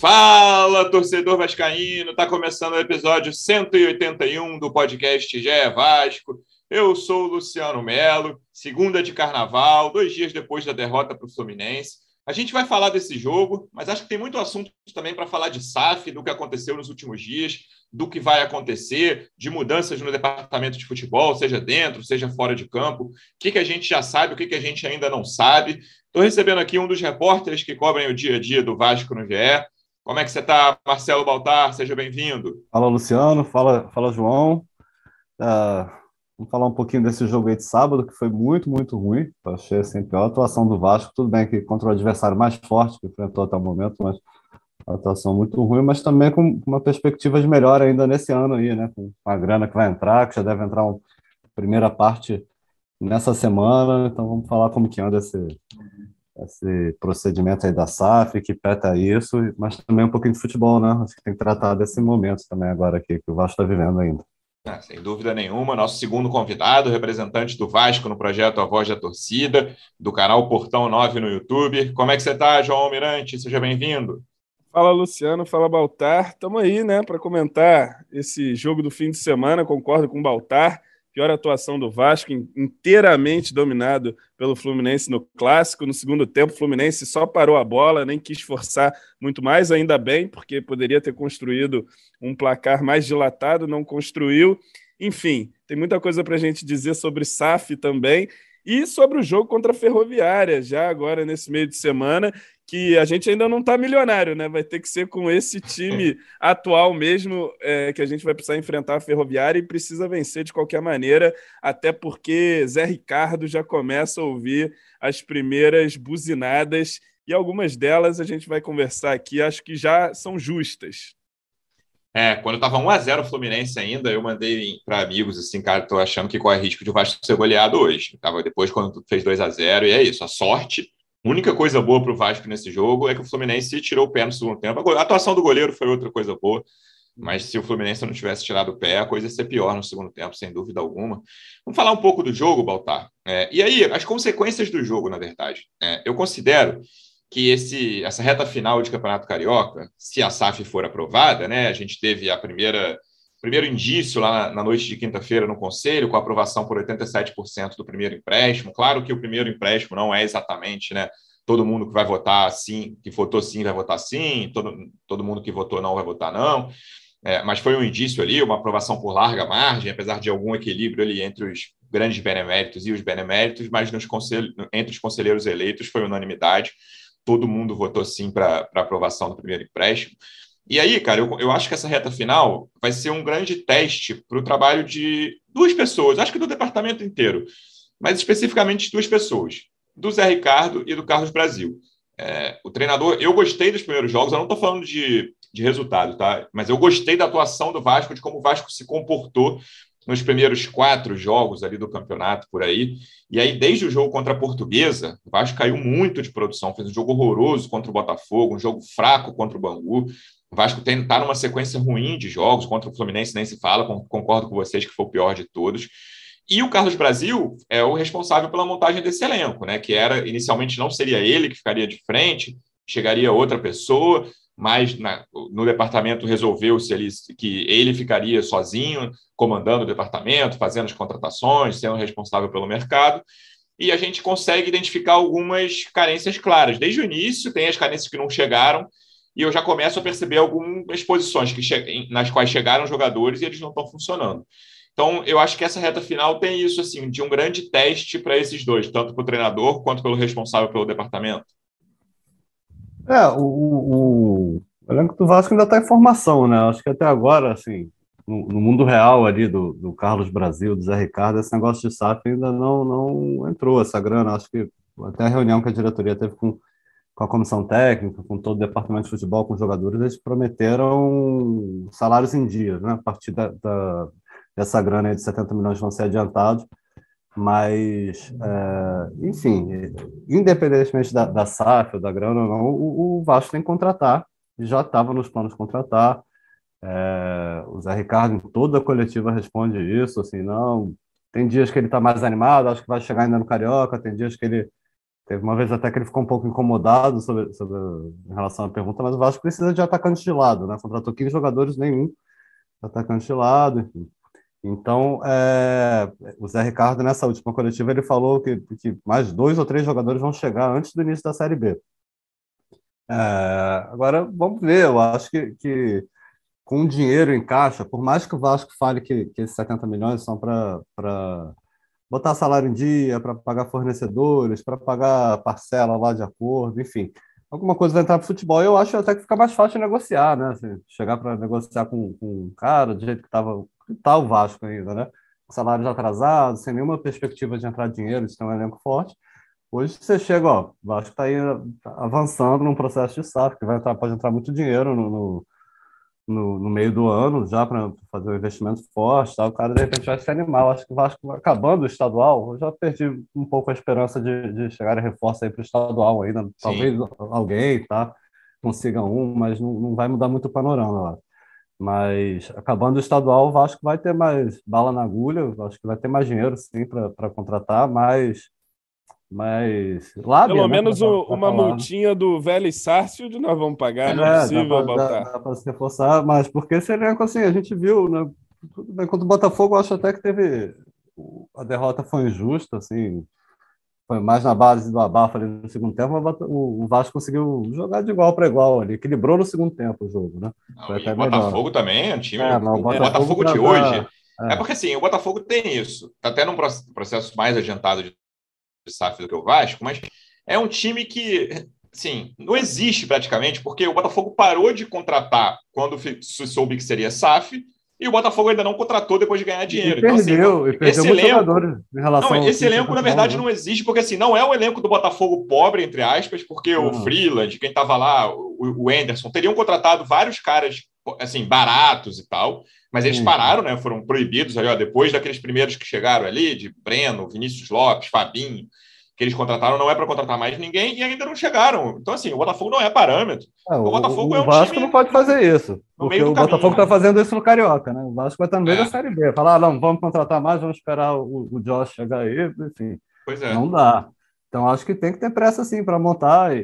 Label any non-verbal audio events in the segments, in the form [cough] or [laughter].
Fala, torcedor vascaíno! Tá começando o episódio 181 do podcast Já é Vasco. Eu sou o Luciano Melo, segunda de carnaval, dois dias depois da derrota para o Fluminense. A gente vai falar desse jogo, mas acho que tem muito assunto também para falar de SAF, do que aconteceu nos últimos dias, do que vai acontecer, de mudanças no departamento de futebol, seja dentro, seja fora de campo, o que, que a gente já sabe, o que, que a gente ainda não sabe. Estou recebendo aqui um dos repórteres que cobrem o dia a dia do Vasco no GE. Como é que você está, Marcelo Baltar? Seja bem-vindo. Fala, Luciano. Fala, fala João. Uh, vamos falar um pouquinho desse jogo aí de sábado, que foi muito, muito ruim. Eu achei assim, a pior atuação do Vasco. Tudo bem que contra o adversário mais forte que enfrentou até o momento, mas a atuação muito ruim, mas também com uma perspectiva de melhor ainda nesse ano aí, né? Com a grana que vai entrar, que já deve entrar uma primeira parte nessa semana. Então vamos falar como que anda esse, esse procedimento aí da SAF, que peta isso, mas também um pouquinho de futebol, né? Acho que tem que tratar desse momento também agora aqui, que o Vasco está vivendo ainda. Ah, sem dúvida nenhuma, nosso segundo convidado, representante do Vasco no projeto A Voz da Torcida, do canal Portão 9 no YouTube. Como é que você está, João Almirante? Seja bem-vindo. Fala Luciano, fala Baltar. Estamos aí, né, para comentar esse jogo do fim de semana. Concordo com o Baltar pior atuação do Vasco, inteiramente dominado pelo Fluminense no clássico. No segundo tempo, o Fluminense só parou a bola, nem quis forçar muito mais, ainda bem, porque poderia ter construído um placar mais dilatado, não construiu. Enfim, tem muita coisa para a gente dizer sobre SAF também. E sobre o jogo contra a Ferroviária, já agora nesse meio de semana, que a gente ainda não está milionário, né? Vai ter que ser com esse time [laughs] atual mesmo é, que a gente vai precisar enfrentar a Ferroviária e precisa vencer de qualquer maneira, até porque Zé Ricardo já começa a ouvir as primeiras buzinadas e algumas delas a gente vai conversar aqui, acho que já são justas. É, quando estava 1x0 o Fluminense ainda, eu mandei para amigos assim, cara, tô achando que corre risco de o Vasco ser goleado hoje. Tava depois quando fez 2 a 0 e é isso, a sorte. Única coisa boa para o Vasco nesse jogo é que o Fluminense tirou o pé no segundo tempo. A atuação do goleiro foi outra coisa boa, mas se o Fluminense não tivesse tirado o pé, a coisa ia ser pior no segundo tempo, sem dúvida alguma. Vamos falar um pouco do jogo, Baltar. É, e aí, as consequências do jogo, na verdade. É, eu considero que esse, essa reta final de Campeonato Carioca, se a SAF for aprovada, né, a gente teve a primeira primeiro indício lá na, noite de quinta-feira no Conselho, com aprovação por 87% do primeiro empréstimo. Claro que o primeiro empréstimo não é exatamente, né? Todo mundo que vai votar sim, que votou sim, vai votar sim, todo, todo mundo que votou não vai votar não. É, mas foi um indício ali, uma aprovação por larga margem, apesar de algum equilíbrio ali entre os grandes beneméritos e os beneméritos, mas nos conselho, entre os conselheiros eleitos foi unanimidade todo mundo votou sim para aprovação do primeiro empréstimo. E aí, cara, eu, eu acho que essa reta final vai ser um grande teste para o trabalho de duas pessoas, acho que do departamento inteiro, mas especificamente duas pessoas, do Zé Ricardo e do Carlos Brasil. É, o treinador, eu gostei dos primeiros jogos, eu não estou falando de, de resultado, tá? Mas eu gostei da atuação do Vasco, de como o Vasco se comportou nos primeiros quatro jogos ali do campeonato por aí. E aí, desde o jogo contra a Portuguesa, o Vasco caiu muito de produção, fez um jogo horroroso contra o Botafogo, um jogo fraco contra o Bangu. O Vasco está numa sequência ruim de jogos, contra o Fluminense nem se fala, concordo com vocês que foi o pior de todos. E o Carlos Brasil é o responsável pela montagem desse elenco, né? Que era inicialmente não seria ele que ficaria de frente, chegaria outra pessoa, mas na, no departamento resolveu-se que ele ficaria sozinho, comandando o departamento, fazendo as contratações, sendo responsável pelo mercado. E a gente consegue identificar algumas carências claras. Desde o início, tem as carências que não chegaram, e eu já começo a perceber algumas posições que nas quais chegaram jogadores e eles não estão funcionando. Então, eu acho que essa reta final tem isso, assim, de um grande teste para esses dois, tanto para o treinador quanto pelo responsável pelo departamento. É, o, o, o elenco do Vasco ainda está em formação, né? Acho que até agora, assim, no, no, mundo real ali do, do Carlos Brasil, do Zé Ricardo, esse negócio de SAF ainda não, não entrou essa grana. Acho que até a reunião que a diretoria teve com, com a comissão técnica, com todo o departamento de futebol, com os jogadores, eles prometeram salários em dia, né? A partir da, da dessa grana de 70 milhões vão ser adiantados. Mas, é, enfim, independentemente da, da SAF ou da grana ou não, o, o Vasco tem que contratar, já estava nos planos contratar. É, o Zé Ricardo, em toda a coletiva, responde isso: assim, não, tem dias que ele está mais animado, acho que vai chegar ainda no Carioca, tem dias que ele teve uma vez até que ele ficou um pouco incomodado sobre, sobre em relação à pergunta, mas o Vasco precisa de atacante de lado, né? Contratou 15 jogadores, nenhum atacante de lado, enfim. Então, é, o Zé Ricardo, nessa última coletiva, ele falou que, que mais dois ou três jogadores vão chegar antes do início da Série B. É, agora, vamos ver, eu acho que, que com dinheiro em caixa, por mais que o Vasco fale que, que esses 70 milhões são para botar salário em dia, para pagar fornecedores, para pagar parcela lá de acordo, enfim, alguma coisa vai entrar para futebol. Eu acho até que fica mais fácil negociar, né? Assim, chegar para negociar com, com um cara do jeito que estava tá o Vasco ainda, né? Salários atrasados, sem nenhuma perspectiva de entrar dinheiro, de ter um elenco forte. Hoje você chega, ó, o Vasco está aí avançando num processo de SAF, que vai entrar, pode entrar muito dinheiro no, no no, no, meio do ano, já para fazer um investimento forte, tá? o cara de repente vai se animar. Eu acho que o Vasco, acabando o estadual, eu já perdi um pouco a esperança de, de chegar a reforço aí para o estadual ainda. Sim. Talvez alguém tá, consiga um, mas não, não vai mudar muito o panorama lá. Mas acabando o estadual, o Vasco vai ter mais bala na agulha, acho que vai ter mais dinheiro sim para contratar, mas mas lá Pelo né, menos o, uma multinha do velho Sárcio de nós vamos pagar, não é, é possível, dá Dá, dá para se reforçar, mas porque esse elenco, assim, a gente viu, né? Tudo bem, contra o Botafogo, eu acho até que teve. A derrota foi injusta, assim. Foi mais na base do abafa ali no segundo tempo, mas o Vasco conseguiu jogar de igual para igual ali, equilibrou no segundo tempo o jogo, né? Não, o Botafogo melhor. também é um time. É, não, o Botafogo, Botafogo de hoje. É. é. porque assim, o Botafogo tem isso. Tá até num processo mais adiantado de SAF do que o Vasco, mas é um time que, assim, não existe praticamente, porque o Botafogo parou de contratar quando se soube que seria SAF, e o Botafogo ainda não contratou depois de ganhar dinheiro. E perdeu, então, assim, e perdeu esse elenco, em relação não, esse elenco, na verdade, né? não existe, porque assim, não é o elenco do Botafogo pobre, entre aspas, porque o Freeland, quem estava lá, o, o Anderson, teriam contratado vários caras assim, baratos e tal, mas eles pararam, né? Foram proibidos ali, ó, depois daqueles primeiros que chegaram ali, de Breno, Vinícius Lopes, Fabinho, que eles contrataram, não é para contratar mais ninguém e ainda não chegaram. Então, assim, o Botafogo não é parâmetro. É, o, Botafogo o, é um Vasco time... não pode fazer isso. Porque o Botafogo está fazendo isso no Carioca, né? O Vasco vai estar no meio é. da Série B. Falar, ah, não, vamos contratar mais, vamos esperar o, o Josh chegar aí, enfim. Pois é. Não dá. Então, acho que tem que ter pressa, sim, para montar. E,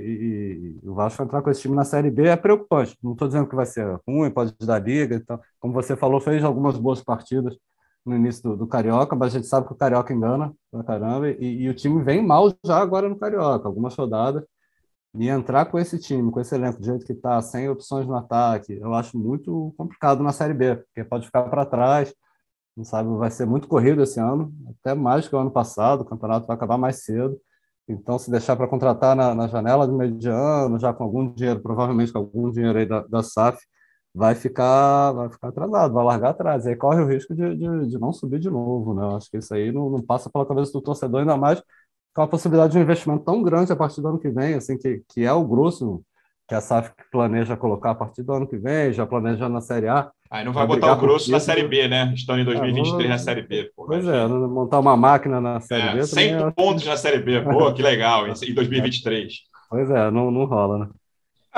e, o Vasco entrar com esse time na Série B é preocupante. Não estou dizendo que vai ser ruim, pode dar liga. Então, como você falou, fez algumas boas partidas no início do, do, Carioca, mas a gente sabe que o Carioca engana pra caramba. E, e, o time vem mal já agora no Carioca, algumas rodadas. E entrar com esse time, com esse elenco, do jeito que está, sem opções no ataque, eu acho muito complicado na Série B, porque pode ficar para trás. Não sabe, vai ser muito corrido esse ano, até mais que o ano passado. O campeonato vai acabar mais cedo. Então, se deixar para contratar na, na, janela de mediano, já com algum dinheiro, provavelmente com algum dinheiro aí da, da SAF, vai ficar, vai ficar atrasado, vai largar atrás. Aí corre o risco de, de, de não subir de novo, né? Acho que isso aí não, não, passa pela cabeça do torcedor, ainda mais com a possibilidade de um investimento tão grande a partir do ano que vem, assim, que, que é o grosso que a SAF planeja colocar a partir do ano que vem, já planeja na Série A. Aí não vai botar o grosso na Série B, né? Estão em 2023 é, na Série B. Pô, pois é, montar uma máquina na Série é, B. 100 é... pontos na Série B, pô, que legal, em 2023. Pois é, não, não rola, né?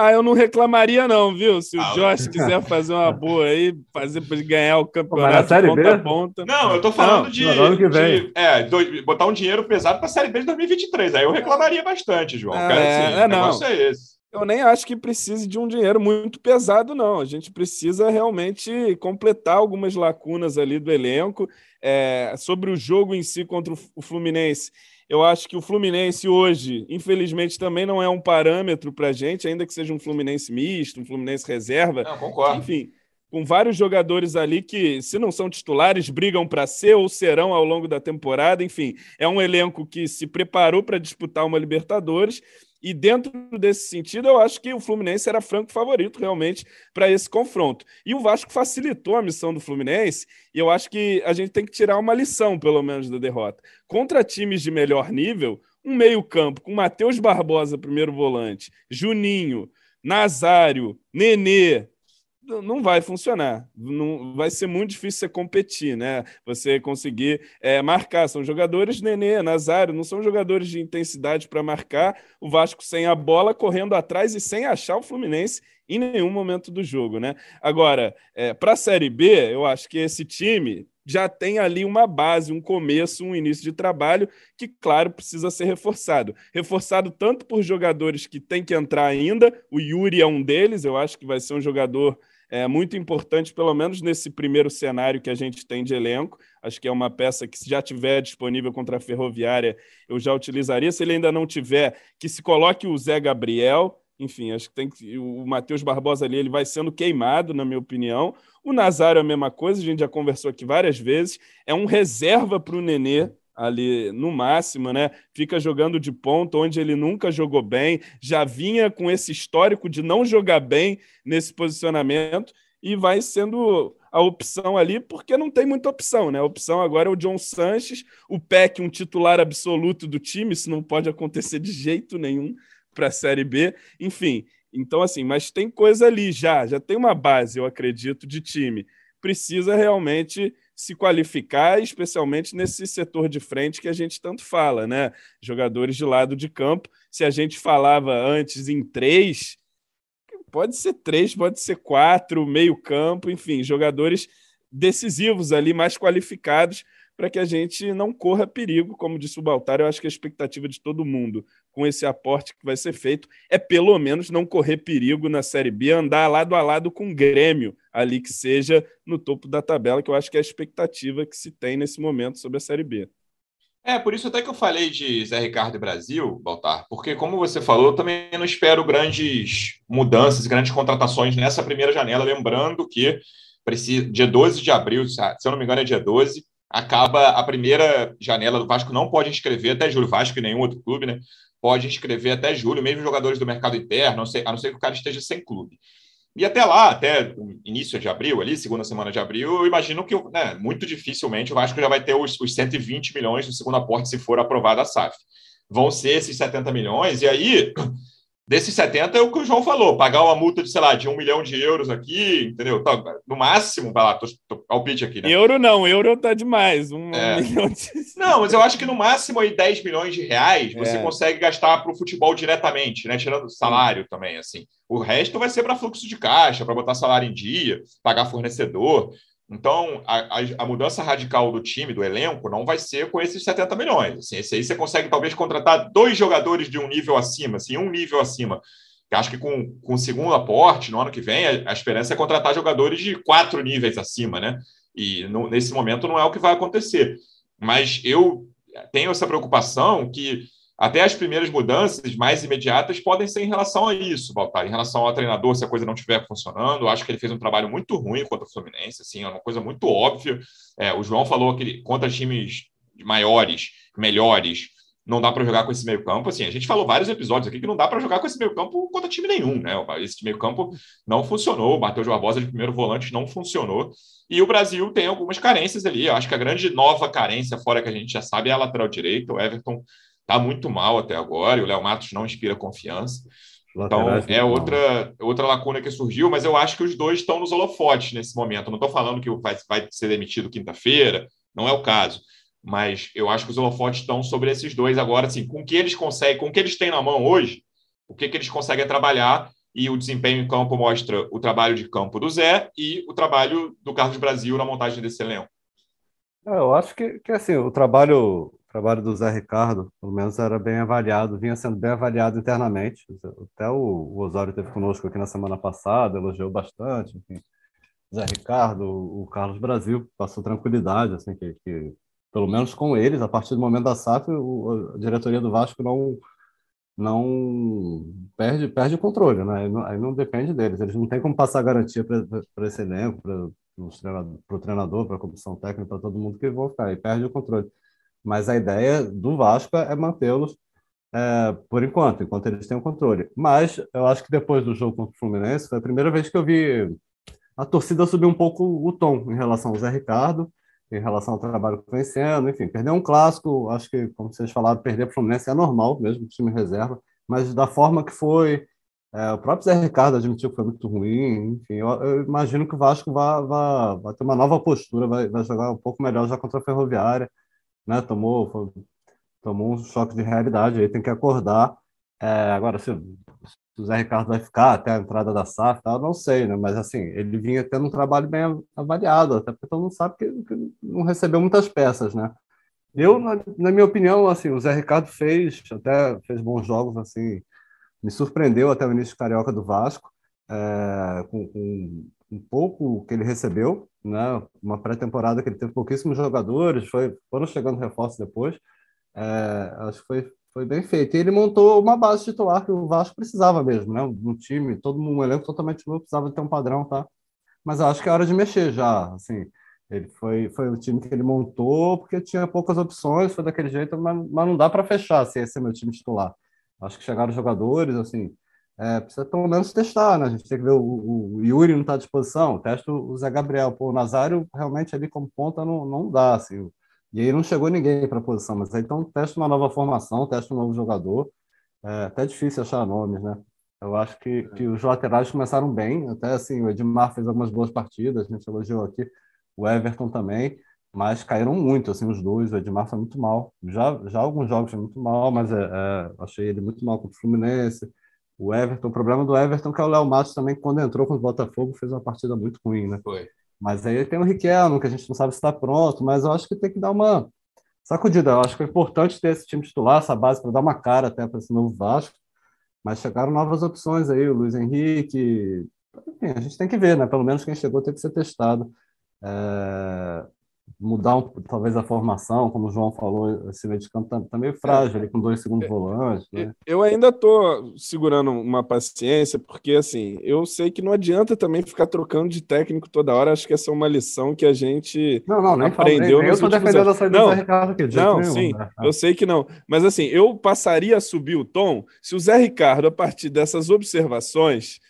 Ah, eu não reclamaria, não, viu? Se o ah, Josh quiser [laughs] fazer uma boa aí, fazer para ganhar o campeonato de ponta a ponta. Não, eu tô falando não, de, de, é, do, botar um dinheiro pesado para a Série B de 2023. Aí eu reclamaria bastante, João. É, Cara, assim, é, o negócio não. é esse. Eu nem acho que precise de um dinheiro muito pesado, não. A gente precisa realmente completar algumas lacunas ali do elenco. É, sobre o jogo em si contra o Fluminense, eu acho que o Fluminense hoje, infelizmente, também não é um parâmetro para a gente, ainda que seja um Fluminense misto, um Fluminense reserva. Não, concordo. Enfim, com vários jogadores ali que, se não são titulares, brigam para ser ou serão ao longo da temporada. Enfim, é um elenco que se preparou para disputar uma Libertadores e dentro desse sentido, eu acho que o Fluminense era franco favorito realmente para esse confronto. E o Vasco facilitou a missão do Fluminense, e eu acho que a gente tem que tirar uma lição, pelo menos, da derrota. Contra times de melhor nível, um meio-campo com Matheus Barbosa, primeiro volante, Juninho, Nazário, Nenê, não vai funcionar. Não, vai ser muito difícil você competir, né? Você conseguir é, marcar. São jogadores Nenê, Nazário, não são jogadores de intensidade para marcar. O Vasco sem a bola, correndo atrás e sem achar o Fluminense em nenhum momento do jogo, né? Agora, é, para a Série B, eu acho que esse time já tem ali uma base, um começo, um início de trabalho que, claro, precisa ser reforçado. Reforçado tanto por jogadores que têm que entrar ainda, o Yuri é um deles, eu acho que vai ser um jogador é muito importante, pelo menos nesse primeiro cenário que a gente tem de elenco. Acho que é uma peça que, se já tiver disponível contra a Ferroviária, eu já utilizaria. Se ele ainda não tiver, que se coloque o Zé Gabriel. Enfim, acho que tem que, o Matheus Barbosa ali ele vai sendo queimado, na minha opinião. O Nazário é a mesma coisa, a gente já conversou aqui várias vezes. É um reserva para o Nenê, ali no máximo, né? Fica jogando de ponta onde ele nunca jogou bem, já vinha com esse histórico de não jogar bem nesse posicionamento e vai sendo a opção ali, porque não tem muita opção, né? A opção agora é o John Sanches, o Peck, um titular absoluto do time, isso não pode acontecer de jeito nenhum para a Série B. Enfim, então assim, mas tem coisa ali já, já tem uma base, eu acredito, de time. Precisa realmente se qualificar, especialmente nesse setor de frente que a gente tanto fala, né? Jogadores de lado de campo. Se a gente falava antes em três, pode ser três, pode ser quatro, meio campo, enfim, jogadores decisivos ali, mais qualificados para que a gente não corra perigo, como disse o Baltar. Eu acho que a expectativa de todo mundo com esse aporte que vai ser feito é pelo menos não correr perigo na Série B, andar lado a lado com o Grêmio, ali que seja no topo da tabela, que eu acho que é a expectativa que se tem nesse momento sobre a Série B. É, por isso até que eu falei de Zé Ricardo e Brasil, Baltar, porque como você falou, eu também não espero grandes mudanças, grandes contratações nessa primeira janela, lembrando que precisa, dia 12 de abril, se eu não me engano é dia 12, acaba a primeira janela do Vasco, não pode inscrever até julho, Vasco e nenhum outro clube, né? Pode inscrever até julho, mesmo jogadores do mercado interno, a não ser, não que o cara esteja sem clube. E até lá, até o início de abril, ali, segunda semana de abril, eu imagino que né, muito dificilmente o Vasco já vai ter os, os 120 milhões do segundo aporte se for aprovada a SAF. Vão ser esses 70 milhões, e aí Desses 70 é o que o João falou, pagar uma multa de, sei lá, de um milhão de euros aqui, entendeu? Tá, no máximo, vai lá, tô, tô palpite aqui, né? Euro não, euro tá demais. Um é. milhão de... [laughs] Não, mas eu acho que no máximo aí 10 milhões de reais você é. consegue gastar para o futebol diretamente, né? Tirando salário também, assim. O resto vai ser para fluxo de caixa, para botar salário em dia, pagar fornecedor. Então, a, a, a, mudança radical do time, do elenco, não vai ser com esses 70 milhões. Assim, esse aí você consegue talvez contratar dois jogadores de um nível acima, assim, um nível acima. Eu acho que com, com o segundo aporte, no ano que vem, a, a esperança é contratar jogadores de quatro níveis acima, né? E no, nesse momento não é o que vai acontecer. Mas eu tenho essa preocupação que até as primeiras mudanças mais imediatas podem ser em relação a isso, Baltar, em relação ao treinador, se a coisa não estiver funcionando. Acho que ele fez um trabalho muito ruim contra o Fluminense, assim, é uma coisa muito óbvia. É, o João falou que contra times maiores, melhores, não dá para jogar com esse meio campo. Assim, a gente falou vários episódios aqui que não dá para jogar com esse meio campo contra time nenhum, né? Esse meio campo não funcionou. O Matheus Barbosa de primeiro volante não funcionou. E o Brasil tem algumas carências ali. Eu acho que a grande nova carência, fora que a gente já sabe, é a lateral direita. O Everton está muito mal até agora, e o Léo Matos não inspira confiança. Então, é outra, outra lacuna que surgiu, mas eu acho que os dois estão nos holofotes nesse momento. não estou falando que vai, vai ser demitido quinta-feira, não é o caso. Mas eu acho que os holofotes estão sobre esses dois agora, assim, com o que eles conseguem, com o que eles têm na mão hoje, o que, que eles conseguem trabalhar, e o desempenho em campo mostra o trabalho de campo do Zé e o trabalho do Carlos Brasil na montagem desse elenco. É, eu acho que, que assim, o trabalho trabalho do Zé Ricardo, pelo menos, era bem avaliado, vinha sendo bem avaliado internamente. Até o, Osório teve conosco aqui na semana passada, elogiou bastante. Enfim. Zé Ricardo, o Carlos Brasil passou tranquilidade, assim, que, que pelo menos com eles, a partir do momento da SAF, o, a diretoria do Vasco não não perde perde o controle, né? Aí não, aí não depende deles. Eles não têm como passar garantia para esse elenco, para o treinador, para a comissão técnica, para todo mundo que vão ficar. Aí perde o controle. Mas a ideia do Vasco é mantê-los é, por enquanto, enquanto eles têm o controle. Mas eu acho que depois do jogo contra o Fluminense, foi a primeira vez que eu vi a torcida subir um pouco o tom em relação ao Zé Ricardo, em relação ao trabalho que vem sendo, enfim, perder um clássico, acho que, como vocês falaram, perder para o Fluminense é normal, mesmo time reserva, mas da forma que foi, é, o próprio Zé Ricardo admitiu que foi muito ruim, enfim, eu, eu imagino que o Vasco vai, ter uma nova postura, vai jogar um pouco melhor já contra a Ferroviária, né? Tomou, tomou um choque de realidade, aí tem que acordar É, agora, se, se o Zé Ricardo vai ficar até a entrada da SAF, eu não sei, né? Mas assim, ele vinha tendo um trabalho bem avaliado, até porque todo mundo sabe que, que não recebeu muitas peças, né? Eu, na, na, minha opinião, assim, o Zé Ricardo fez, até fez bons jogos, assim, me surpreendeu até o início Carioca do Vasco, é, com, com, um pouco que ele recebeu, né? Uma pré-temporada que ele teve pouquíssimos jogadores, foi, foram chegando reforços depois, é, acho que foi, foi bem feito. E ele montou uma base titular que o Vasco precisava mesmo, né? Um time, todo um elenco totalmente novo, precisava ter um padrão, tá? Mas acho que é hora de mexer já, assim. Ele foi, foi o time que ele montou porque tinha poucas opções, foi daquele jeito, mas, mas não dá para fechar se esse é meu time titular. Acho que chegaram jogadores, assim, é, precisa pelo menos testar, né? A gente tem que ver o, o Yuri não está à disposição, testa o Zé Gabriel. Pô, o Nazário realmente ali como ponta não, não dá, assim. E aí não chegou ninguém para a posição, mas aí então testa uma nova formação, testa um novo jogador. É até difícil achar nomes, né? Eu acho que, que os laterais começaram bem, até assim, o Edmar fez algumas boas partidas, a gente elogiou aqui o Everton também, mas caíram muito, assim, os dois. O Edmar foi muito mal. Já, já alguns jogos foi muito mal, mas é, é, achei ele muito mal contra o Fluminense. O Everton, o problema do Everton é que é o Léo Matos também, quando entrou com o Botafogo, fez uma partida muito ruim, né? Foi. Mas aí tem o Riquelme, que a gente não sabe se está pronto, mas eu acho que tem que dar uma sacudida. Eu acho que é importante ter esse time titular, essa base, para dar uma cara até para esse novo Vasco. Mas chegaram novas opções aí, o Luiz Henrique. Enfim, a gente tem que ver, né? Pelo menos quem chegou tem que ser testado é, mudar um, talvez a formação, como o João falou, esse meio de campo está tá meio frágil ali com dois segundos é, volantes. Né? Eu ainda estou segurando uma paciência, porque assim, eu sei que não adianta também ficar trocando de técnico toda hora. Acho que essa é uma lição que a gente não, não, nem aprendeu. Falo, nem, eu estou defendendo a saída não, do Zé Ricardo aqui, Não, nenhum, sim, né? eu sei que não. Mas assim, eu passaria a subir o tom se o Zé Ricardo, a partir dessas observações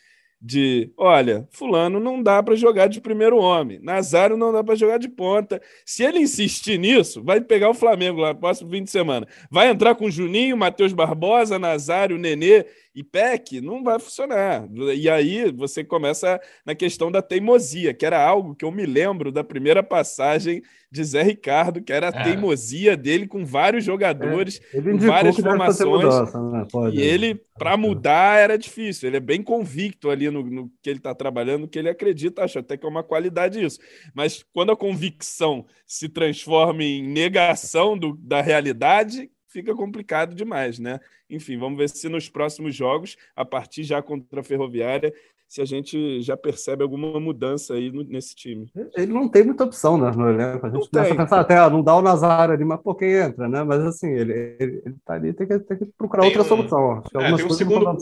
de, olha, fulano não dá para jogar de primeiro homem, Nazário não dá para jogar de ponta. Se ele insistir nisso, vai pegar o Flamengo lá no próximo fim de semana. Vai entrar com Juninho, Matheus Barbosa, Nazário, Nenê e PEC, não vai funcionar. E aí você começa na questão da teimosia, que era algo que eu me lembro da primeira passagem de Zé Ricardo, que era a é. teimosia dele com vários jogadores, é, com várias formações. Mudança, né? e ele, para mudar, era difícil. Ele é bem convicto ali no, no que ele está trabalhando, no que ele acredita, acho até que é uma qualidade isso. Mas quando a convicção se transforma em negação do, da realidade, fica complicado demais, né? Enfim, vamos ver se nos próximos jogos, a partir já contra a Ferroviária, se a gente já percebe alguma mudança aí no, nesse time. Ele não tem muita opção né, no elenco. A gente não começa tem. a pensar até, ah, não dá o Nazário ali, mas por quem entra, né? Mas assim, ele, ele, ele tá ali, tem que, tem que procurar tem outra um, solução. É, tem um segundo,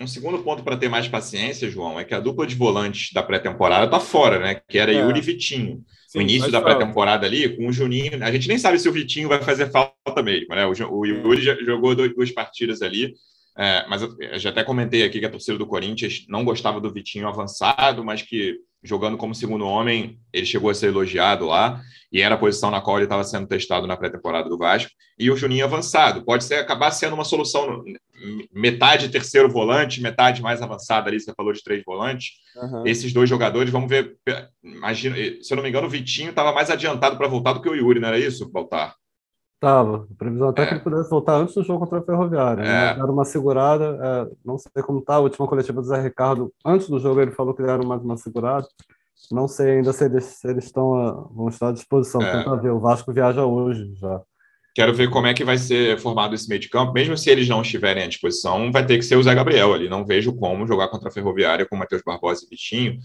um segundo ponto para ter mais paciência, João, é que a dupla de volantes da pré-temporada tá fora, né? Que era é. Yuri e Vitinho. Sim, no início da pré-temporada ali, com o Juninho, a gente nem sabe se o Vitinho vai fazer falta mesmo, né? O, o Yuri já jogou duas partidas ali, é, mas eu, eu já até comentei aqui que a torcida do Corinthians não gostava do Vitinho avançado, mas que jogando como segundo homem, ele chegou a ser elogiado lá, e era a posição na qual ele estava sendo testado na pré-temporada do Vasco, e o Juninho avançado. Pode ser acabar sendo uma solução metade terceiro volante, metade mais avançada ali, você falou de três volantes. Uhum. Esses dois jogadores, vamos ver, imagina, se eu não me engano, o Vitinho estava mais adiantado para voltar do que o Yuri, não era isso, Baltar? Tava. A previsão até é. que ele pudesse voltar antes do jogo contra a Ferroviária. Né? É. uma segurada. É, não sei como tá a última coletiva do Zé Ricardo. Antes do jogo ele falou que deram mais uma segurada. Não sei ainda se eles, se eles estão, ah, vão estar à disposição. É. Tentar ver. O Vasco viaja hoje já. Quero ver como é que vai ser formado esse meio de campo. Mesmo se eles não estiverem à disposição, vai ter que ser o Zé Gabriel ali. Não vejo como jogar contra a Ferroviária com o Matheus Barbosa e Vitinho,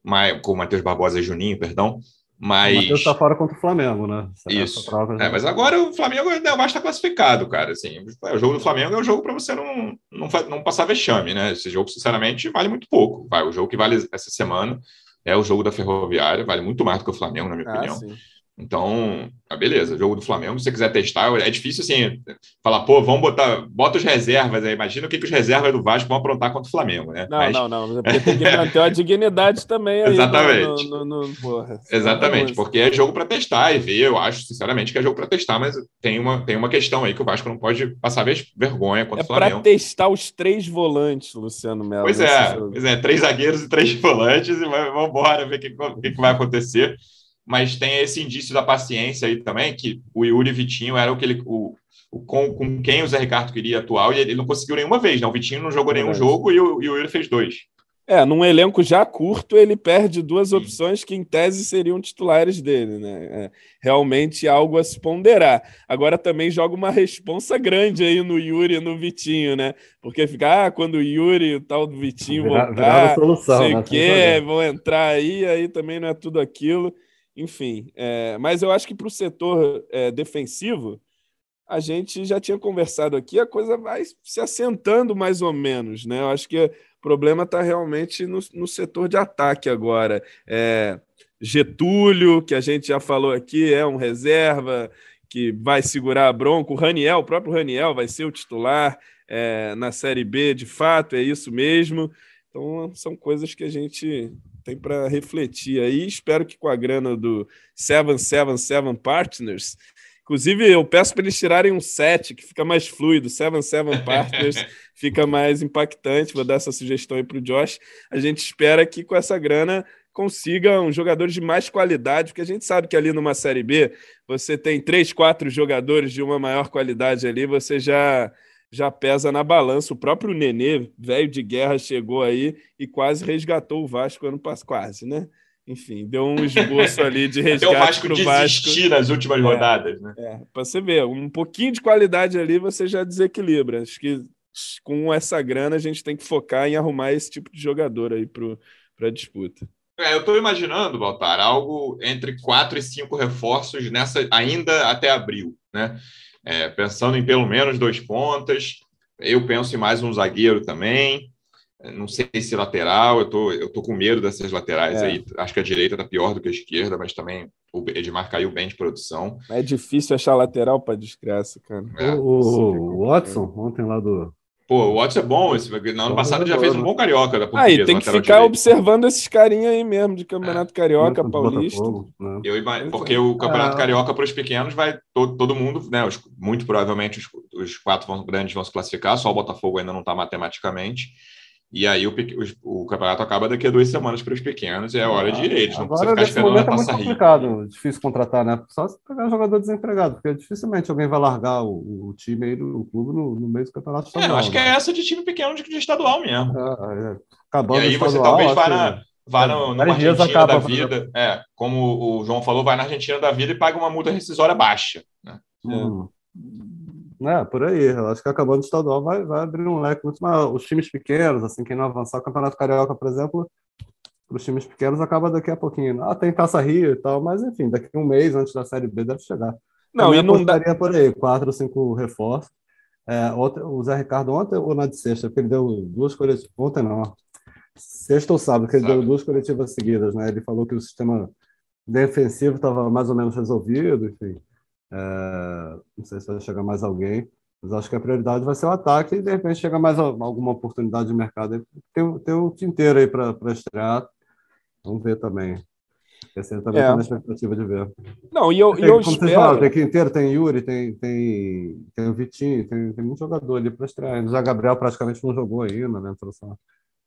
mas, com o Matheus Barbosa e Juninho, perdão. Mas. O Matheus está fora contra o Flamengo, né? Isso. É, mas agora o Flamengo né, o Vasco está classificado, cara. Assim, o jogo do Flamengo é um jogo para você não, não, não passar vexame, né? Esse jogo, sinceramente, vale muito pouco. Vai, o jogo que vale essa semana é o jogo da Ferroviária, vale muito mais do que o Flamengo, na minha ah, opinião. Sim. Então, tá beleza, jogo do Flamengo, se você quiser testar, é difícil assim, falar, pô, vamos botar, bota os reservas aí, imagina o que, que os reservas do Vasco vão aprontar contra o Flamengo, né? Não, Mas... não, não, porque tem que manter a dignidade também aí. Exatamente. No, no, no, porra, Exatamente, porque é jogo para testar e ver, eu acho, sinceramente, que é jogo para testar, mas tem uma, tem uma questão aí que o Vasco não pode passar vergonha contra é o Flamengo. É para testar os três volantes, Luciano Melo. Pois é, pois é, três zagueiros e três volantes e vamos embora ver o que, que, que vai acontecer mas tem esse indício da paciência aí também, que o Yuri Vitinho era o que ele, o, com, com quem o Zé Ricardo queria atuar, e ele não conseguiu nenhuma vez, não. O Vitinho não jogou nenhum jogo e o, e o Yuri fez dois. É, num elenco já curto, ele perde duas Sim. opções que, em tese, seriam titulares dele, né? É realmente algo a se ponderar. Agora também joga uma responsa grande aí no Yuri e no Vitinho, né? Porque fica, ah, quando o Yuri e o tal do Vitinho Vira, voltar, solução, sei o né? quê, vão entrar aí, aí também não é tudo aquilo. Enfim, é, mas eu acho que para o setor é, defensivo, a gente já tinha conversado aqui, a coisa vai se assentando mais ou menos, né? Eu acho que problema está realmente no, no, setor de ataque agora. É, Getúlio, que a gente já falou aqui, é um reserva que vai segurar a bronca. O Raniel, o próprio Raniel, vai ser o titular é, na Série B, de fato, é isso mesmo. Então, são coisas que a gente tem para refletir aí. Espero que com a grana do 777 Partners Inclusive, eu peço para eles tirarem um 7, que fica mais fluido. 7-7 Partners [laughs] fica mais impactante. Vou dar essa sugestão aí para o Josh. A gente espera que com essa grana consigam jogadores de mais qualidade, porque a gente sabe que ali numa Série B você tem três, quatro jogadores de uma maior qualidade ali, você já já pesa na balança. O próprio Nenê, velho de guerra, chegou aí e quase resgatou o Vasco ano passado, quase, né? enfim, deu um esboço ali de [laughs] resgate Até o Vasco pro desistir nas últimas é, rodadas, né? É, para você ver, um pouquinho de qualidade ali você já desequilibra. Acho que com essa grana a gente tem que focar em arrumar esse tipo de jogador aí para a disputa. É, eu estou imaginando, Baltar, algo entre quatro e cinco reforços nessa ainda até abril, né? É, pensando em pelo menos dois pontas, eu penso em mais um zagueiro também. Não sei se lateral, eu tô, eu tô com medo dessas laterais é. aí. Acho que a direita tá pior do que a esquerda, mas também o Edmar caiu bem de produção. É difícil achar lateral para desgraça, cara. É. O, o, o Watson, ontem lá do, Pô, o Watson é bom. Esse, no ano passado já fez um bom carioca da portuguesa. Aí tem que ficar direito. observando esses carinha aí mesmo, de Campeonato é. Carioca, Paulista. Né? Eu, porque é. o Campeonato é. Carioca para os pequenos vai todo, todo mundo, né? Os, muito provavelmente os, os quatro vão, grandes vão se classificar, só o Botafogo ainda não está matematicamente. E aí o, o, o, campeonato acaba daqui a duas semanas para os pequenos e é hora de ir. Eles não Agora, nesse momento é muito complicado, difícil contratar, né? Só se pegar jogador desempregado, porque dificilmente alguém vai largar o, o time aí do clube no, no, meio do campeonato estadual. É, acho né? que é essa de time pequeno de, de estadual mesmo. É, é. Acabando e aí você talvez vá, na, vá no, Argentina da vida, é, como o João falou, vai na Argentina da vida e paga uma multa rescisória baixa. Né? Hum. É, por aí. Eu acho que acabando o estadual vai, vai abrir um leque muito maior. Os times pequenos, assim, quem não avançar o Campeonato Carioca, por exemplo, para os times pequenos acaba daqui a pouquinho. Ah, tem Taça Rio e tal, mas enfim, daqui a um mês antes da Série B deve chegar. Não, e não daria por aí, quatro ou cinco reforços. É, ontem, o Zé Ricardo ontem ou na de sexta, porque ele deu duas coletivas. Ontem não, sexta ou sábado, que ele deu duas coletivas seguidas, né? Ele falou que o sistema defensivo estava mais ou menos resolvido, enfim. É, não sei se vai chegar mais alguém, mas acho que a prioridade vai ser o ataque e de repente chega mais alguma oportunidade de mercado. Tem, tem o inteiro aí para estrear. Vamos ver também. Esse também é. na expectativa de ver. Não, e eu, tem, eu como espero... Falaram, tem Quinteiro, tem Yuri, tem, tem, tem o Vitinho, tem, tem muito jogador ali para estrear. Já Gabriel praticamente não jogou ainda, né?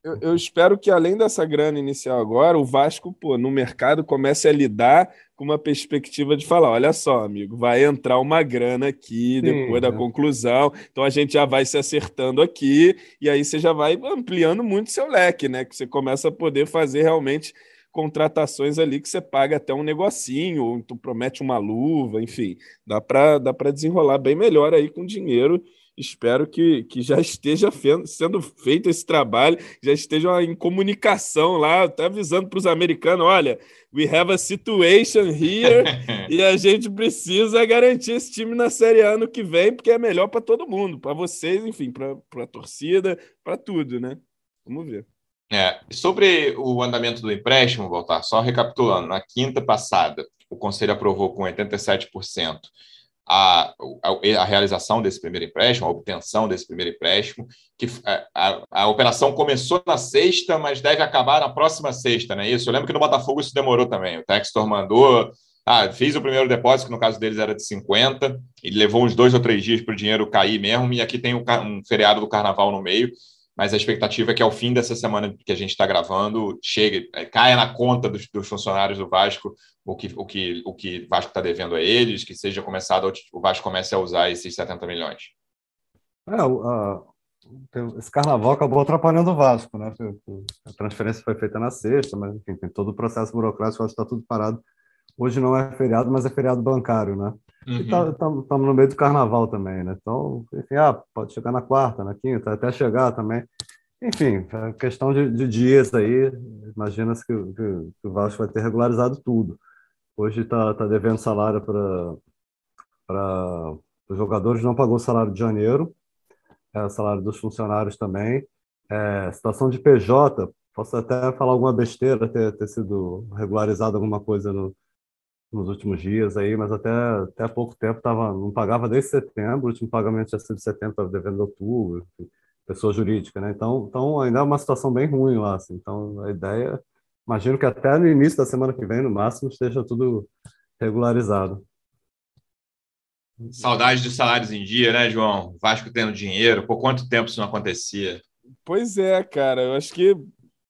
Eu, eu, espero que, além dessa grana inicial agora, o Vasco, pô, no mercado, comece a lidar com uma perspectiva de falar: olha só, amigo, vai entrar uma grana aqui Sim, depois da conclusão, então a gente já vai se acertando aqui, e aí você já vai ampliando muito seu leque, né? Que você começa a poder fazer realmente contratações ali que você paga até um negocinho, ou tu promete uma luva, enfim, dá para dá desenrolar bem melhor aí com dinheiro espero que, que já [laughs] esteja sendo feito esse trabalho, já esteja em comunicação lá, até avisando para os americanos: olha, we have a situation here [laughs] e a gente precisa garantir esse time na Série A ano que vem, porque é melhor para todo mundo, para vocês, enfim, para a torcida, para tudo, né? Vamos ver. É, sobre o andamento do empréstimo, voltar só recapitulando, na quinta passada, o Conselho aprovou com 87% a, a, a, realização desse primeiro empréstimo, a obtenção desse primeiro empréstimo, que a, a, a, operação começou na sexta, mas deve acabar na próxima sexta, não é isso? Eu lembro que no Botafogo isso demorou também. O Textor mandou, ah, fiz o primeiro depósito, que no caso deles era de 50, e levou uns dois ou três dias para o dinheiro cair mesmo, e aqui tem um, um feriado do carnaval no meio. mas a expectativa é que ao fim dessa semana que a gente está gravando, chegue, é, caia na conta dos, dos, funcionários do Vasco o que o que o que Vasco está devendo a eles, que seja começado o Vasco comece a usar esses 70 milhões. É, a, esse carnaval acabou atrapalhando o Vasco, né? A transferência foi feita na sexta, mas enfim, tem todo o processo burocrático, acho que está tudo parado. Hoje não é feriado, mas é feriado bancário, né? Uhum. E estamos tá, no meio do carnaval também, né? Então, enfim, ah, pode chegar na quarta, na quinta, até chegar também. Enfim, é questão de, de dias aí, imagina-se que, que, que, o Vasco vai ter regularizado tudo. Hoje está tá devendo salário para os jogadores, não pagou salário de janeiro, é, salário dos funcionários também. É, situação de PJ, posso até falar alguma besteira, ter, ter sido regularizado alguma coisa no, nos últimos dias aí, mas até, até há pouco tempo tava, não pagava desde setembro, o último pagamento tinha sido setembro, estava devendo outubro, pessoa jurídica, né? Então, então ainda é uma situação bem ruim lá, assim. Então a ideia, imagino que até no início da semana que vem, no máximo, esteja tudo regularizado. Saudade dos salários em dia, né, João? Vasco tendo dinheiro, por quanto tempo isso não acontecia? Pois é, cara, eu acho que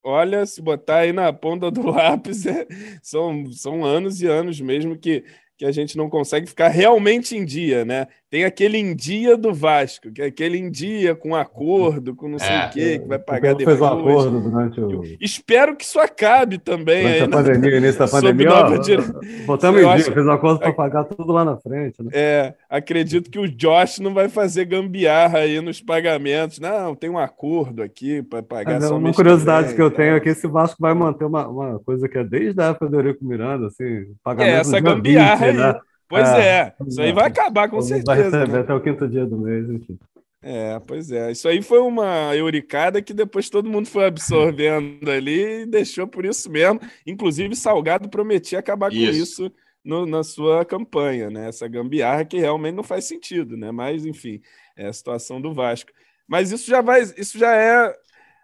olha, se botar aí na ponta do [laughs] lápis, é, são, são anos e anos mesmo que, que a gente não consegue ficar realmente em dia, né? Tem aquele em dia do Vasco, que é aquele em dia com acordo, com não sei é, o quê, que vai pagar depois. Fez um acordo durante o... espero que isso acabe também. Durante aí, a pandemia, [laughs] início da pandemia, ó, dire... botamos em dia, fez um acordo para pagar tudo lá na frente. Né? É, acredito que o Josh não vai fazer gambiarra aí nos pagamentos. Não, tem um acordo aqui para pagar só Uma curiosidade que eu tenho é que esse Vasco vai manter uma, uma coisa que é desde a época do Eurico Miranda, assim, pagamento é, essa gambiarra 20, aí. Né? Pois é, é. isso aí vai acabar com certeza. Vai receber né? até o quinto dia do mês, enfim. É, pois é. Isso aí foi uma euricada que depois todo mundo foi absorvendo ali e deixou por isso mesmo. Inclusive, Salgado prometia acabar isso. com isso no, na sua campanha, né? Essa gambiarra que realmente não faz sentido, né? Mas, enfim, é a situação do Vasco. Mas isso já vai, isso já é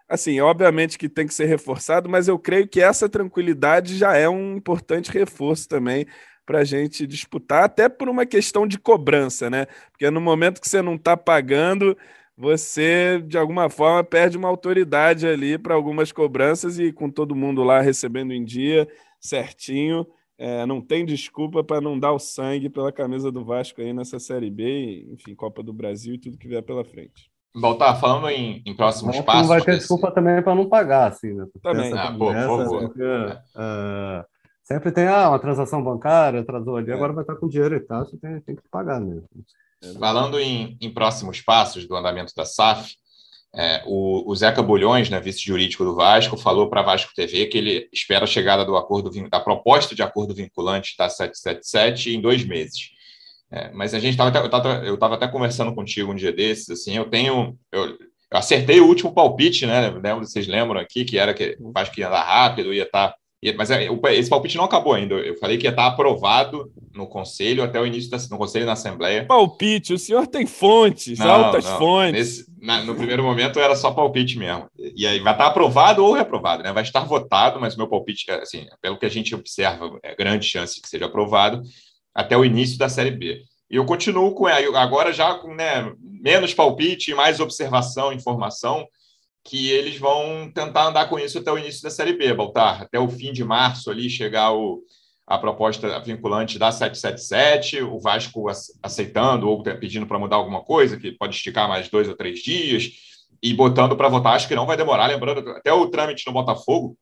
assim, obviamente que tem que ser reforçado, mas eu creio que essa tranquilidade já é um importante reforço também para a gente disputar, até por uma questão de cobrança, né? Porque no momento que você não está pagando, você de alguma forma perde uma autoridade ali para algumas cobranças e com todo mundo lá recebendo em dia, certinho. É, não tem desculpa para não dar o sangue pela camisa do Vasco aí nessa Série B, enfim, Copa do Brasil e tudo que vier pela frente. Bom, tá falando em, em próximos passos. Não vai ter desculpa também para não pagar, assim, né? Também. Ah, pô, por favor. uh, Sempre tem ah, uma transação bancária, atrasou ali, é. agora vai estar com dinheiro e tal, você tem, tem que pagar mesmo. Falando em, em próximos passos do andamento da SAF, é, o, o, Zeca Bulhões, né, vice-jurídico do Vasco, falou para a Vasco TV que ele espera a chegada do acordo da proposta de acordo vinculante da 777 em dois meses. É, mas a gente estava eu estava até conversando contigo um dia desses, assim, eu tenho eu, eu acertei o último palpite, né? Lembro, vocês lembram aqui que era que o Vasco ia andar rápido, ia estar tá mas é, esse palpite não acabou ainda. Eu falei que ia estar aprovado no conselho até o início da, no conselho na Assembleia. Palpite, o senhor tem fontes, não, altas não. fontes. Nesse, na, no primeiro momento era só palpite mesmo. E aí vai estar aprovado ou reprovado, né? Vai estar votado, mas o meu palpite, assim, pelo que a gente observa, é grande chance de que seja aprovado até o início da Série B. E eu continuo com agora já com né, menos palpite, mais observação, informação que eles vão tentar andar com isso até o início da Série B, Baltar, até o fim de março ali chegar o, a proposta vinculante da 777, o Vasco aceitando ou pedindo para mudar alguma coisa, que pode esticar mais dois ou três dias, e botando para votar, acho que não vai demorar, lembrando, até o trâmite no Botafogo,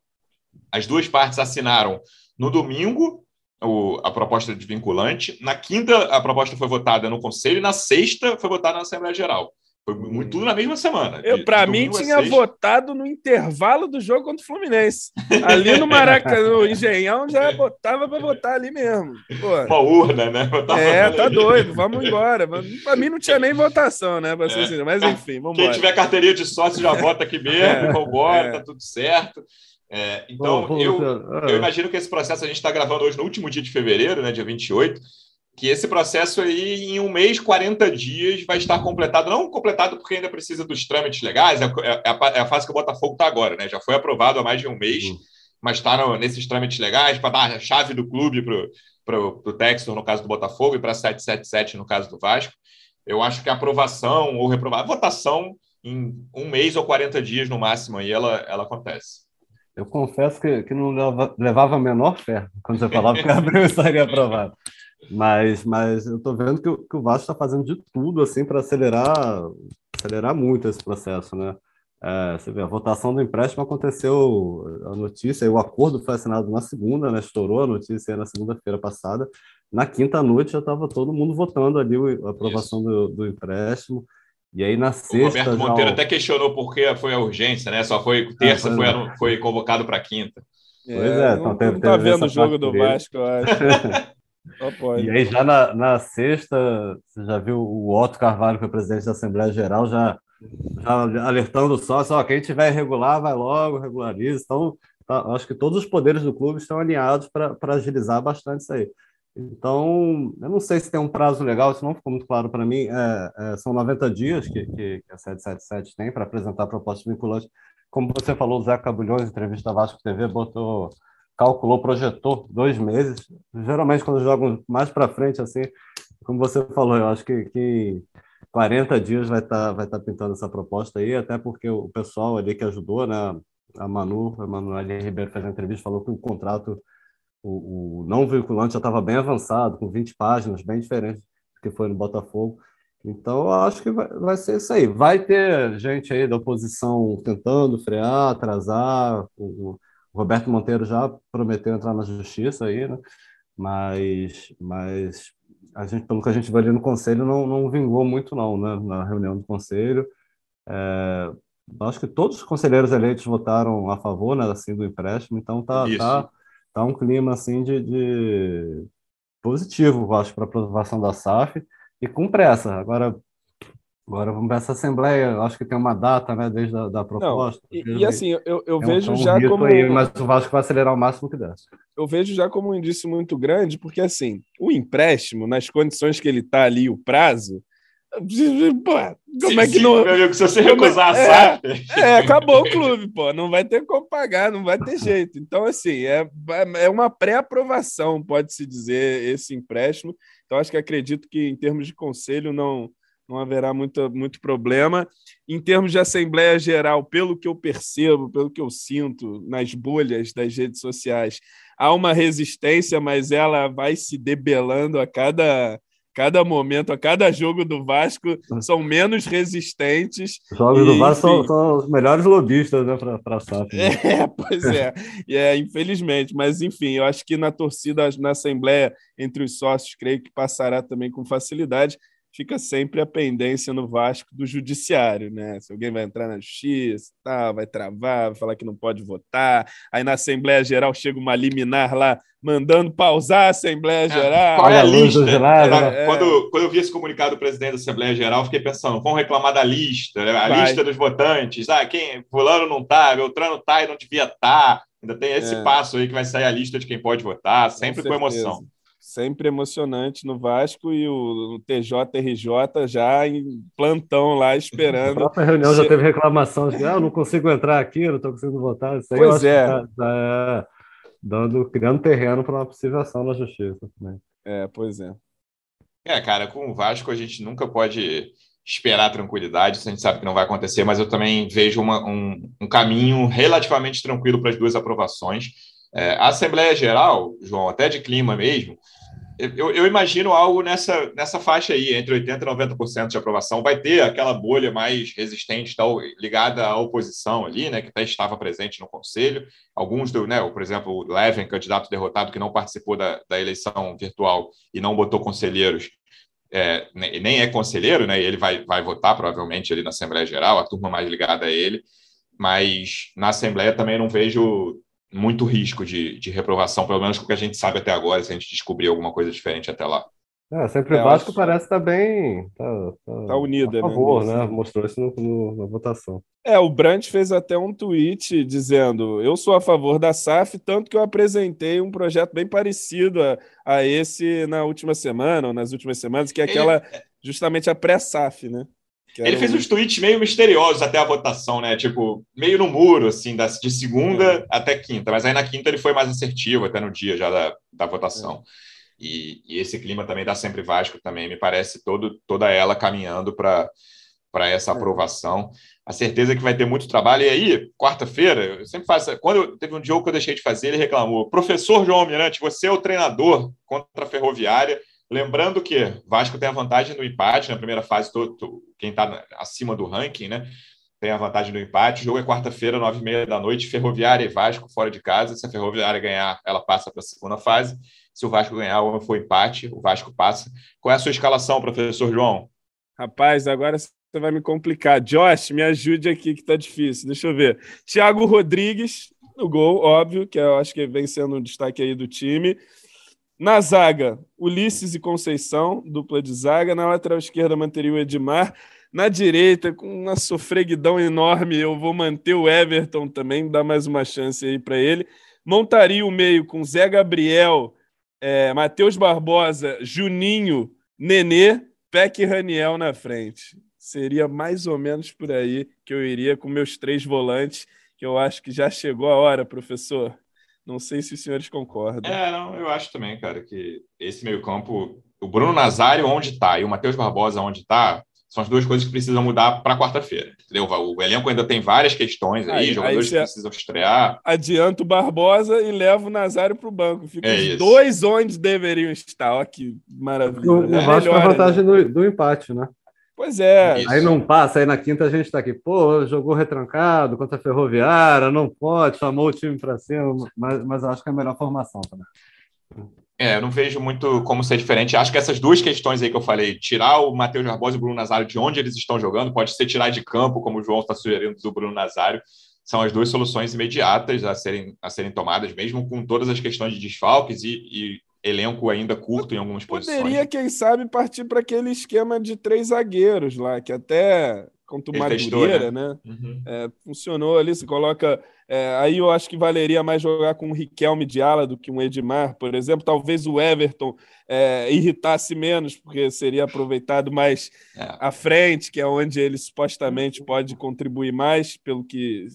as duas partes assinaram no domingo o, a proposta de vinculante, na quinta a proposta foi votada no Conselho, e na sexta foi votada na Assembleia Geral. Foi muito, tudo na mesma semana. Eu, para mim, tinha seis. votado no intervalo do jogo contra o Fluminense. Ali no Maracanã, no Engenhão, já botava para votar ali mesmo. Pô. Uma urna, né? Botava é, tá ali. doido, vamos embora. Para mim não tinha nem votação, né? Pra é. assim, mas enfim, vamos Quem tiver carteirinha de sócio já vota aqui mesmo, é, vambora, é. tá tudo certo. É, então, bom, eu, eu imagino que esse processo a gente está gravando hoje no último dia de fevereiro, né, dia 28 que esse processo aí, em um mês, 40 dias, vai estar completado. Não completado porque ainda precisa dos trâmites legais, é, é, a, é a, fase que o Botafogo está agora, né? Já foi aprovado há mais de um mês, uhum. mas está nesses trâmites legais para dar a chave do clube para o Textor, no caso do Botafogo, e para 777, no caso do Vasco. Eu acho que a aprovação ou reprovação, votação em um mês ou 40 dias no máximo aí ela, ela acontece. Eu confesso que, que não leva, levava a menor fé quando você falava que o Gabriel estaria aprovado. Mas, mas eu estou vendo que, o, que o Vasco está fazendo de tudo assim para acelerar, acelerar muito esse processo, né? É, você vê, a votação do empréstimo aconteceu, a notícia, o acordo foi assinado na segunda, né? Estourou a notícia na segunda-feira passada. Na quinta noite já estava todo mundo votando ali a aprovação do, do, empréstimo. E aí na sexta. O Roberto Monteiro já... até questionou por que foi a urgência, né? Só foi terça, é, foi, foi, foi convocado para quinta. Pois é, então teve, não tá vendo o jogo do Vasco, eu acho. [laughs] e aí já na, na sexta, você já viu o Otto Carvalho, que é presidente da Assembleia Geral, já, já alertando só, só quem tiver irregular vai logo, regulariza. Então, tá, acho que todos os poderes do clube estão alinhados para agilizar bastante isso aí. Então, eu não sei se tem um prazo legal, isso não ficou muito claro para mim. É, é, são 90 dias que, que, que a 777 tem para apresentar a proposta vinculante. Como você falou, o Zé Cabulhões, entrevista Vasco TV, botou, calculou, projetou dois meses. Geralmente, quando jogam mais para frente, assim, como você falou, eu acho que, que 40 dias vai estar tá, vai tá pintando essa proposta aí, até porque o pessoal ali que ajudou, né, a Manu, a Manuela Ribeiro fez a entrevista, falou que o contrato o, o não vinculante já estava bem avançado, com 20 páginas, bem diferente do que foi no Botafogo. Então, eu acho que vai, vai ser isso aí. Vai ter gente aí da oposição tentando frear, atrasar. O, o Roberto Monteiro já prometeu entrar na justiça aí, né? Mas, mas a gente, pelo que a gente vai ali no conselho, não, não vingou muito, não, né? Na reunião do conselho. É, acho que todos os conselheiros eleitos votaram a favor, né, assim, do empréstimo, então tá, tá, tá um clima assim de, de positivo, acho, para a aprovação da SAF e com pressa. Agora, agora vamos ver essa assembleia, acho que tem uma data, né, desde a da proposta. Não, e, e, assim, eu, eu vejo um já como aí, mas o Vasco vai acelerar o máximo que der. Eu vejo já como um indício muito grande, porque assim, o empréstimo nas condições que ele está ali, o prazo, [laughs] Pô, como é que não. Meu amigo, se você recusar é, a SAF. É, é, acabou o clube, pô. Não vai ter como pagar, não vai ter jeito. Então, assim, é, é uma pré-aprovação, pode-se dizer, esse empréstimo. Então, acho que acredito que, em termos de conselho, não, não haverá muito, muito problema. Em termos de Assembleia Geral, pelo que eu percebo, pelo que eu sinto nas bolhas das redes sociais, há uma resistência, mas ela vai se debelando a cada cada momento, a cada jogo do Vasco são menos resistentes. Os jogos e, do Vasco são, são, os melhores lobistas né, para a SAF. Né? [laughs] É, pois é. é, infelizmente. Mas, enfim, eu acho que na torcida, na Assembleia, entre os sócios, creio que passará também com facilidade fica sempre a pendência no Vasco do judiciário, né? Se alguém vai entrar na justiça, tá, vai travar, vai falar que não pode votar, aí na Assembleia Geral chega uma liminar lá mandando pausar a Assembleia é, Geral. Qual é a lista? É. Quando, quando eu vi esse comunicado do presidente da Assembleia Geral, fiquei pensando, vão reclamar da lista, né? a vai. lista dos votantes. Ah, quem fulano não tá, Beltrano tá e não devia estar. Tá. Ainda tem esse é. passo aí que vai sair a lista de quem pode votar, sempre com, com emoção sempre emocionante no Vasco e o, TJRJ já em plantão lá esperando. A própria reunião já teve reclamação de ah, eu não consigo entrar aqui, eu não estou conseguindo votar. Isso aí pois é. Tá, tá, dando, criando terreno para uma possível ação na justiça também. É, pois é. É, cara, com o Vasco a gente nunca pode esperar tranquilidade, a gente sabe que não vai acontecer, mas eu também vejo uma, um, um caminho relativamente tranquilo para as duas aprovações. É, a Assembleia Geral, João, até de clima mesmo, eu, eu, imagino algo nessa, nessa faixa aí, entre 80% e 90% de aprovação. Vai ter aquela bolha mais resistente, tal, ligada à oposição ali, né, que até estava presente no Conselho. Alguns, do, né, por exemplo, o Leven, candidato derrotado, que não participou da, da eleição virtual e não botou conselheiros, é, nem é conselheiro, né, ele vai, vai votar provavelmente ali na Assembleia Geral, a turma mais ligada a ele. Mas na Assembleia também não vejo muito risco de, de reprovação, pelo menos com o que a gente sabe até agora, se a gente descobrir alguma coisa diferente até lá. É, sempre é, o Vasco acho... parece estar tá bem. Tá, tá, tá unida, a né, favor, né? né? Mostrou isso no, no, na votação. É, o Brandt fez até um tweet dizendo: Eu sou a favor da SAF, tanto que eu apresentei um projeto bem parecido a, a esse na última semana, ou nas últimas semanas, que é aquela, justamente a pré-SAF, né? Ele fez uns tweets meio misteriosos até a votação, né? Tipo, meio no muro, assim, de segunda é. até quinta. Mas aí na quinta ele foi mais assertivo, até no dia já da, da votação. É. E, e, esse clima também dá sempre Vasco também, me parece todo, toda ela caminhando para essa é. aprovação. a certeza que vai ter muito trabalho. E aí, quarta-feira, eu sempre faço. Quando teve um jogo que eu deixei de fazer, ele reclamou: Professor João Almirante, você é o treinador contra a Ferroviária. Lembrando que Vasco tem a vantagem do empate na primeira fase, quem está acima do ranking, né? Tem a vantagem do empate. O jogo é quarta-feira, nove e meia da noite, Ferroviária e Vasco fora de casa. Se a Ferroviária ganhar, ela passa para a segunda fase. Se o Vasco ganhar ou for empate, o Vasco passa. Qual é a sua escalação, professor João? Rapaz, agora você vai me complicar. Josh, me ajude aqui que tá difícil. Deixa eu ver. Thiago Rodrigues, no gol, óbvio, que eu acho que vem sendo um destaque aí do time. Na zaga, Ulisses e Conceição, dupla de zaga. Na lateral esquerda, manteria o Edmar. Na direita, com uma sofreguidão enorme, eu vou manter o Everton também, dar mais uma chance aí para ele. Montaria o meio com Zé Gabriel, é, Matheus Barbosa, Juninho, Nenê, Peck e Raniel na frente seria mais ou menos por aí que eu iria com meus três volantes, que eu acho que já chegou a hora, professor. Não sei se os senhores concordam. É, não, eu acho também, cara, que esse meio-campo, o Bruno Nazário onde está e o Matheus Barbosa onde está, são as duas coisas que precisam mudar para quarta-feira. Entendeu? O elenco ainda tem várias questões aí, aí jogadores aí que precisam estrear. Adianto o Barbosa e levo o Nazário para o banco. Fica é os isso. dois onde deveriam estar. Olha que maravilha. O, o é a vantagem do, do empate, né? Pois é. Isso. Aí não passa, aí na quinta a gente está aqui, pô, jogou retrancado contra a Ferroviária, não pode, chamou o time para cima, mas, mas acho que é a melhor formação também. É, eu não vejo muito como ser diferente. Acho que essas duas questões aí que eu falei, tirar o Matheus Barbosa e o Bruno Nazário de onde eles estão jogando, pode ser tirar de campo, como o João está sugerindo do Bruno Nazário, são as duas soluções imediatas a serem, a serem tomadas, mesmo com todas as questões de desfalques e, e elenco ainda curto em algumas posições. Poderia, quem sabe, partir para aquele esquema de três zagueiros lá, que até contra o Madureira, né? né? Uhum. É, funcionou ali, você coloca. É, aí eu acho que valeria mais jogar com um Riquelme de ala do que um Edmar, por exemplo. Talvez o Everton é, irritasse menos, porque seria aproveitado mais é. à frente, que é onde ele supostamente pode contribuir mais, pelo que,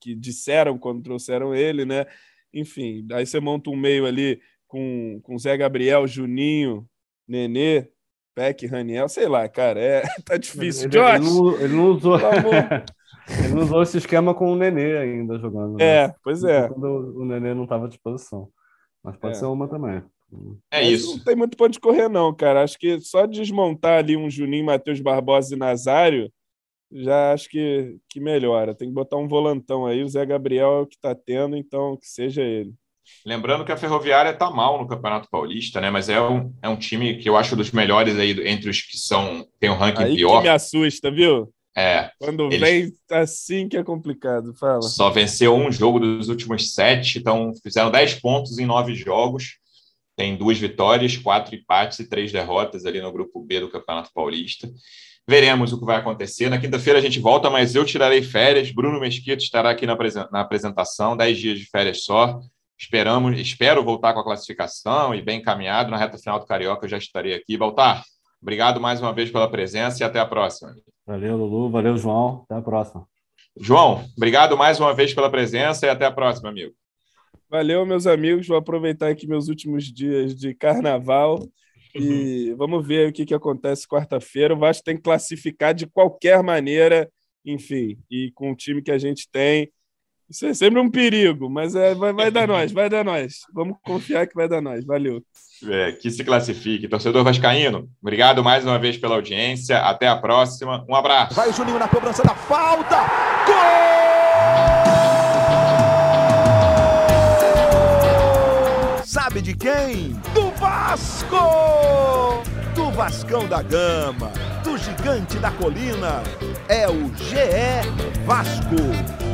que disseram quando trouxeram ele, né? Enfim, aí você monta um meio ali com, com Zé Gabriel, Juninho, Nenê, Peck, Raniel, sei lá, cara, é, [laughs] tá difícil. Ele, Josh, ele, não, ele não usou. [laughs] ele não usou esse esquema com o Nenê ainda jogando. Né? É, pois é. Quando o Nenê não estava à disposição. Mas pode é. ser uma também. É Mas isso. Não tem muito ponto de correr, não, cara. Acho que só desmontar ali um Juninho, Matheus Barbosa e Nazário, já acho que, que melhora. Tem que botar um volantão aí. O Zé Gabriel é o que tá tendo, então que seja ele. Lembrando que a Ferroviária está mal no Campeonato Paulista, né? Mas é um, é um time que eu acho dos melhores aí entre os que são tem um ranking aí pior. Que me assusta, viu? É. Quando eles... vem assim que é complicado, fala. Só venceu um jogo dos últimos sete, então fizeram dez pontos em nove jogos. Tem duas vitórias, quatro empates e três derrotas ali no grupo B do Campeonato Paulista. Veremos o que vai acontecer. Na quinta-feira a gente volta, mas eu tirarei férias. Bruno Mesquita estará aqui na, apresentação, dez dias de férias só. Esperamos, espero voltar com a classificação e bem encaminhado na reta final do Carioca, eu já estarei aqui. Baltar, obrigado mais uma vez pela presença e até a próxima. Valeu, Lulu. Valeu, João. Até a próxima. João, obrigado mais uma vez pela presença e até a próxima, amigo. Valeu, meus amigos. Vou aproveitar aqui meus últimos dias de carnaval e vamos ver o que, que acontece quarta-feira. O Vasco tem que classificar de qualquer maneira, enfim, e com o time que a gente tem isso é sempre um perigo, mas é, vai, vai dar nós, vai dar nós. Vamos confiar que vai dar nós. Valeu. É, que se classifique. Torcedor Vascaíno, obrigado mais uma vez pela audiência. Até a próxima. Um abraço. Vai o Juninho na cobrança da falta. Gol! Sabe de quem? Do Vasco! Do Vascão da Gama, do Gigante da Colina. É o GE Vasco.